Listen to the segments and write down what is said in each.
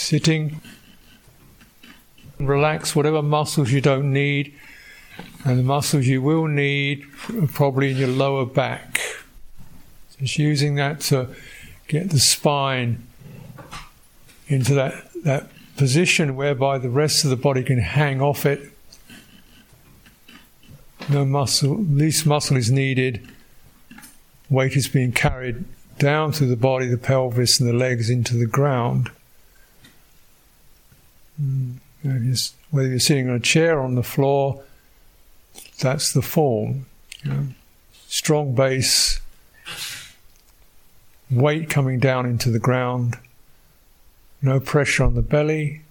Sitting, relax whatever muscles you don't need, and the muscles you will need probably in your lower back. Just using that to get the spine into that, that position whereby the rest of the body can hang off it. No muscle, least muscle is needed. Weight is being carried down through the body, the pelvis, and the legs into the ground. Mm, whether you're sitting on a chair or on the floor, that's the form. You know. Strong base, weight coming down into the ground, no pressure on the belly,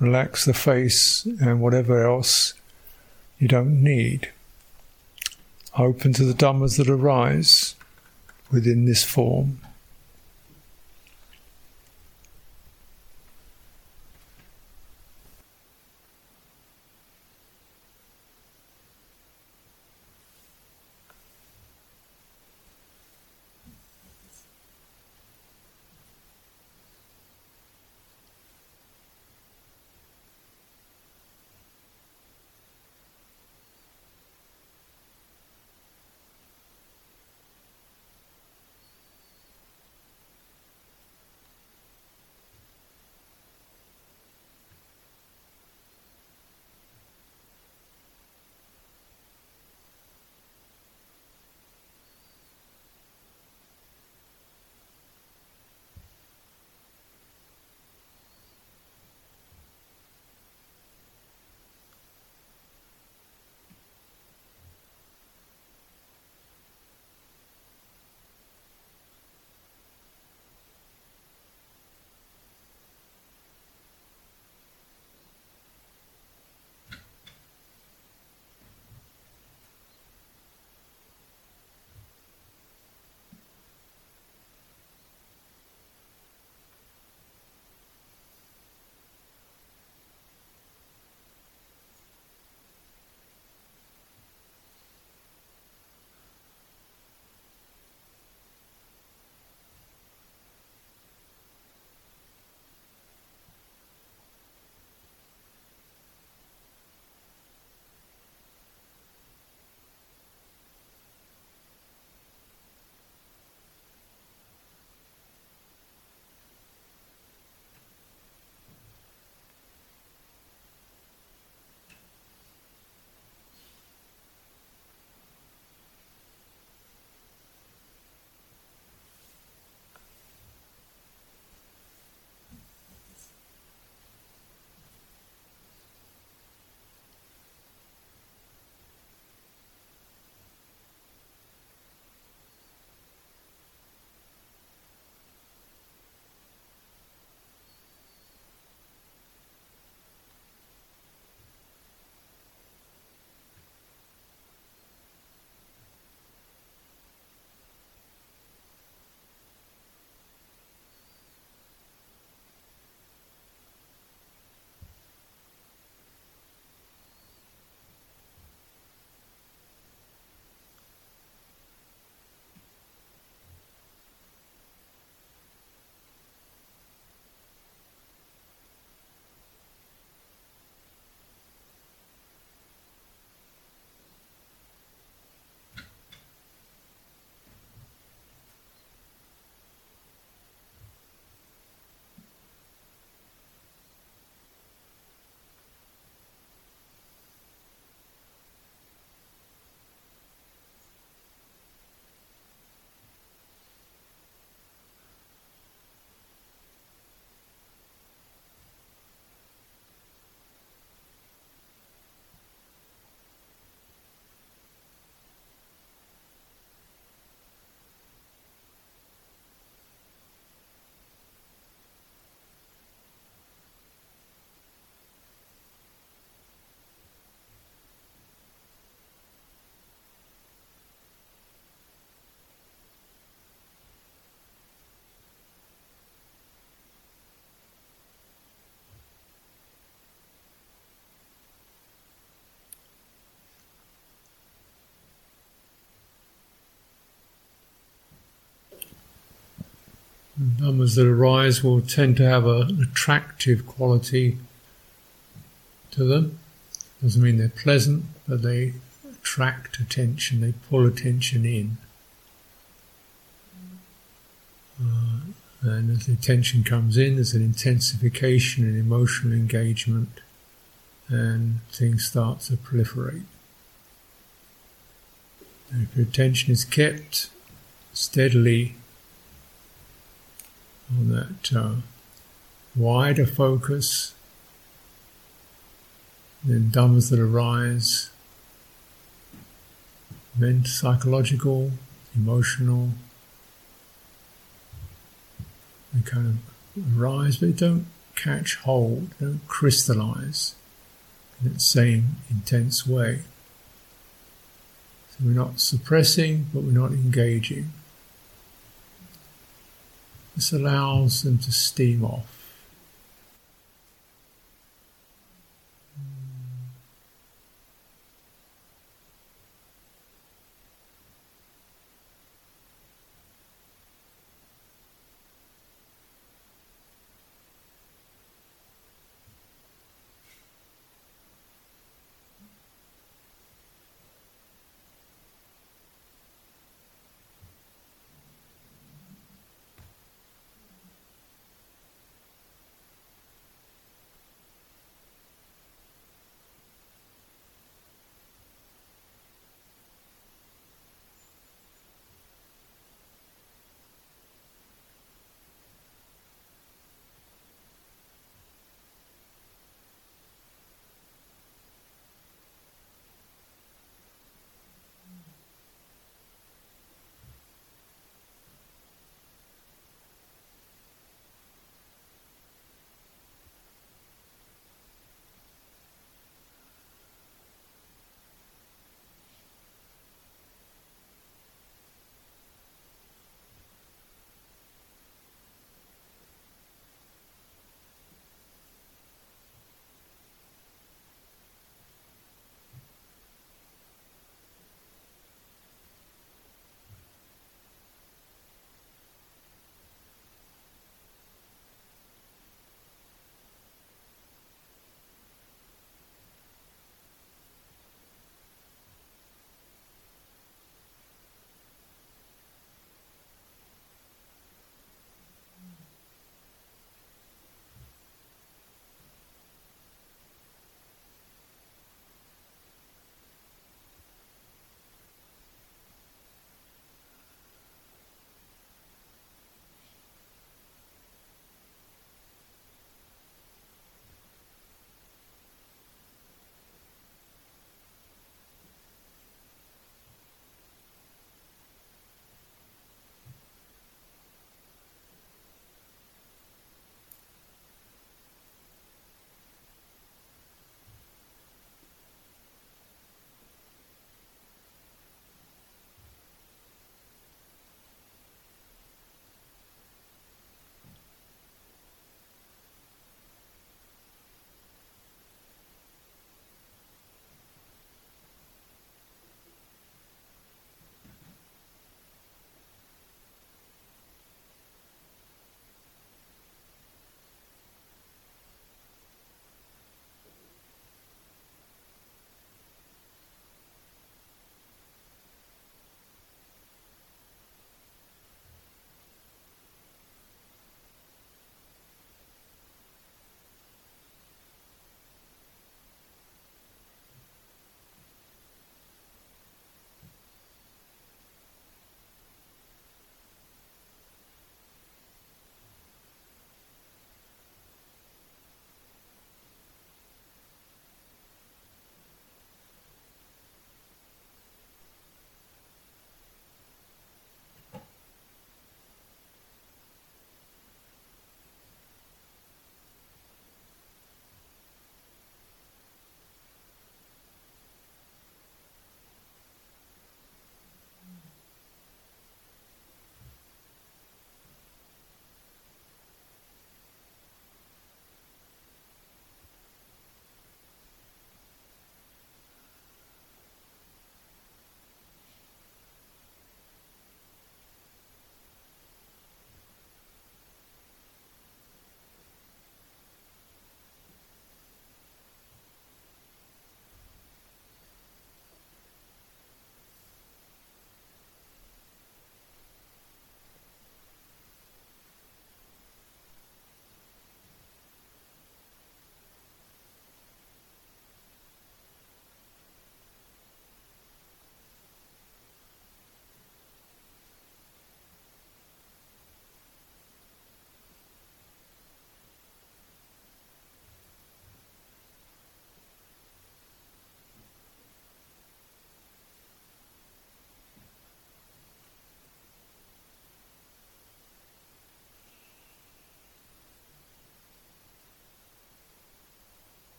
relax the face and whatever else you don't need. Open to the dhammas that arise within this form. Dhammas that arise will tend to have an attractive quality to them. Doesn't mean they're pleasant, but they attract attention, they pull attention in. Uh, and as the attention comes in, there's an intensification in emotional engagement, and things start to proliferate. And if your attention is kept steadily on that uh, wider focus, then dhammas that arise, mental, psychological, emotional, they kind of arise, but they don't catch hold, don't crystallize in that same intense way. So we're not suppressing, but we're not engaging. This allows them to steam off.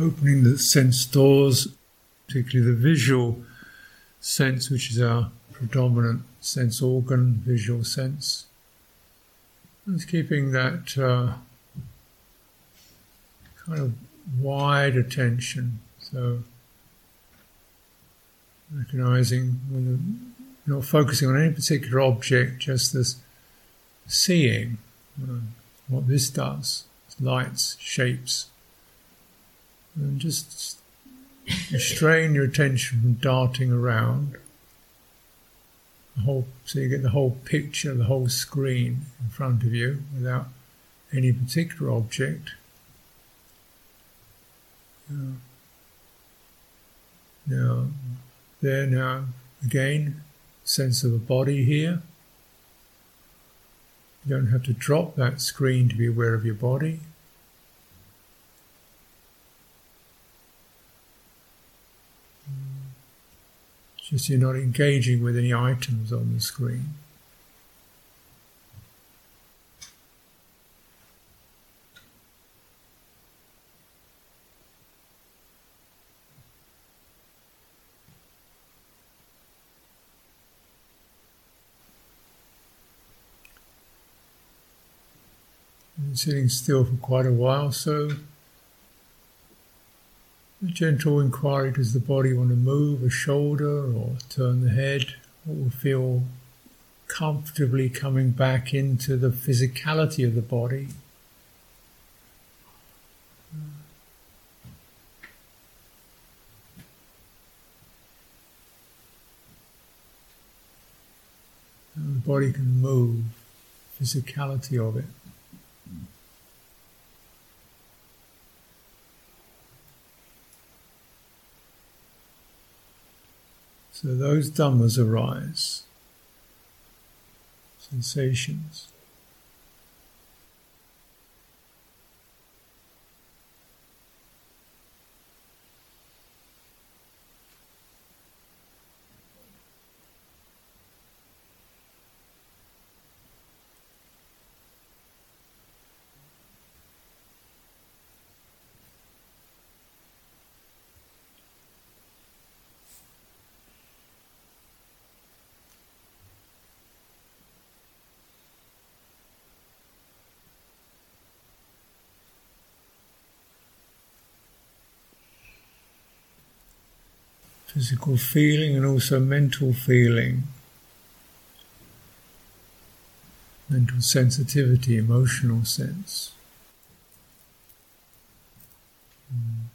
Opening the sense doors, particularly the visual sense, which is our predominant sense organ, visual sense. Just keeping that uh, kind of wide attention. So, recognizing when you're not focusing on any particular object, just this seeing what this does, lights, shapes, and just restrain your attention from darting around. The whole, so you get the whole picture, the whole screen in front of you without any particular object. Now, now, there now, again, sense of a body here. You don't have to drop that screen to be aware of your body. Just you're not engaging with any items on the screen. sitting still for quite a while, so a gentle inquiry does the body want to move a shoulder or turn the head? What will feel comfortably coming back into the physicality of the body? And the body can move, physicality of it. So those dhammas arise, sensations. Physical feeling and also mental feeling, mental sensitivity, emotional sense. Hmm.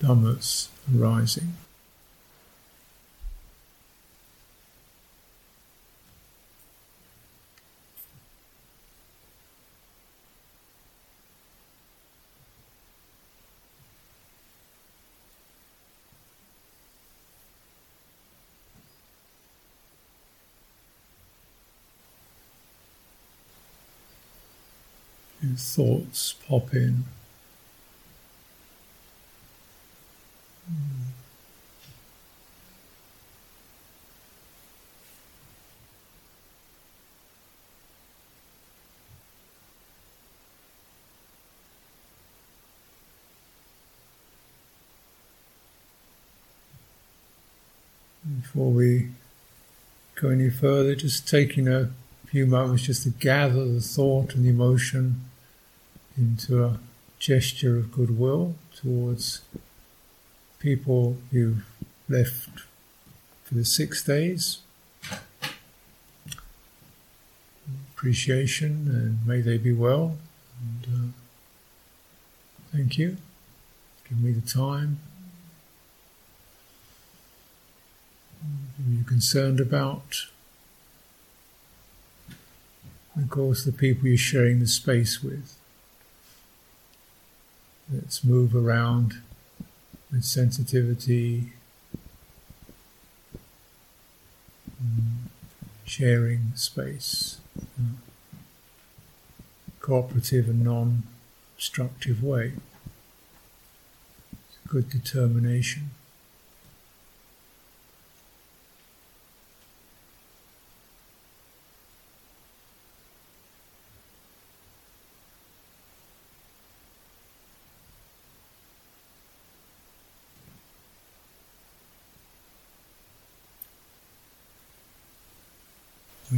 Dhammas arising. Thoughts pop in. Before we go any further, just taking a few moments just to gather the thought and the emotion into a gesture of goodwill towards people you've left for the six days. Appreciation and may they be well. And, uh, thank you. Give me the time. Are you concerned about? Of course, the people you're sharing the space with. Let's move around with sensitivity, mm, sharing space, cooperative and non obstructive way. It's a Good determination.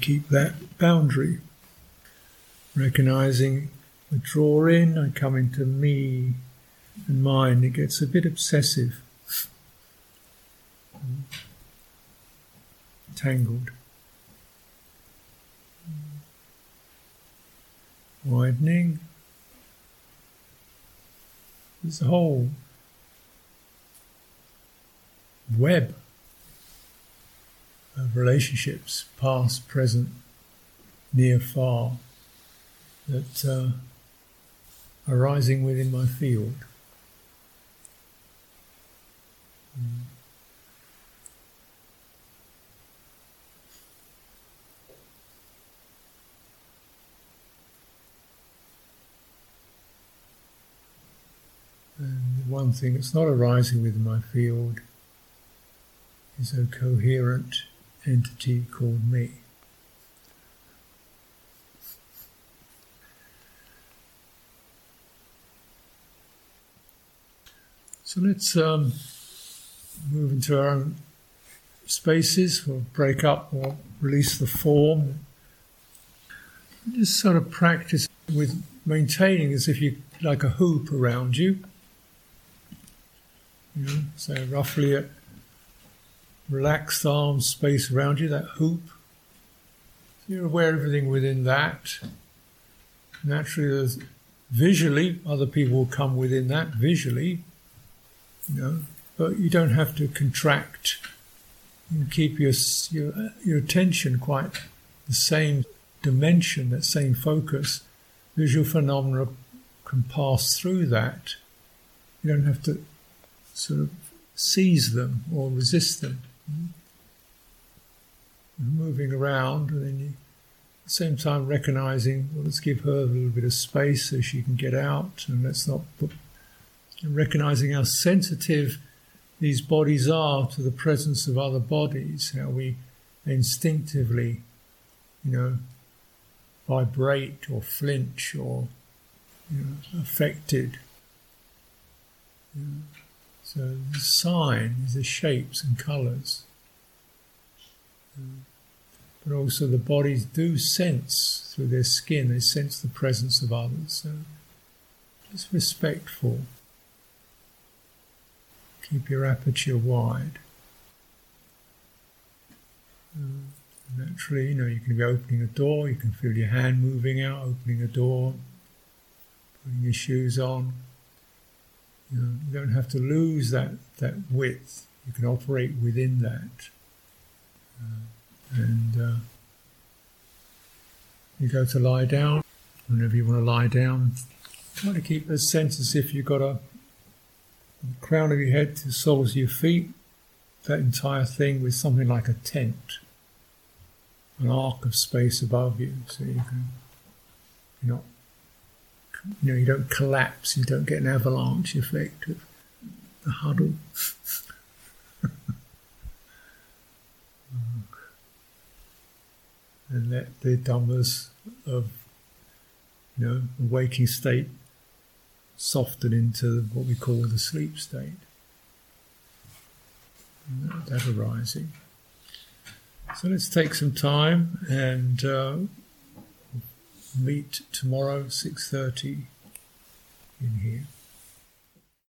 Keep that boundary, recognizing I draw in, I come into me and mine. It gets a bit obsessive, tangled. Widening. A whole web of relationships, past, present, near, far, that uh, arising within my field. And one thing that's not arising within my field is a coherent entity called me. So let's um, move into our own spaces. We'll break up or release the form. Just sort of practice with maintaining as if you like a hoop around you. you know, so roughly a relaxed arm space around you, that hoop. You're aware of everything within that. Naturally, visually, other people will come within that visually you know, but you don't have to contract. You keep your, your, your attention quite the same dimension, that same focus. Visual phenomena can pass through that. You don't have to sort of seize them or resist them. You're moving around, and then you, at the same time recognizing, well, let's give her a little bit of space so she can get out, and let's not put and recognizing how sensitive these bodies are to the presence of other bodies, how we instinctively, you know, vibrate or flinch or you know, affected. You know. So the sign is the shapes and colours. But also the bodies do sense through their skin, they sense the presence of others. So just respectful. Keep your aperture wide. Uh, naturally, you know, you can be opening a door, you can feel your hand moving out, opening a door, putting your shoes on. You, know, you don't have to lose that, that width. You can operate within that. Uh, and uh, you go to lie down, whenever you want to lie down, try to keep a sense as if you've got a the crown of your head to the soles of your feet, that entire thing with something like a tent, an arc of space above you, so you can you're not you know you don't collapse, you don't get an avalanche effect of the huddle. and let the dhammas of you know the waking state soften into what we call the sleep state. That arising. So let's take some time and uh, meet tomorrow, six thirty, in here.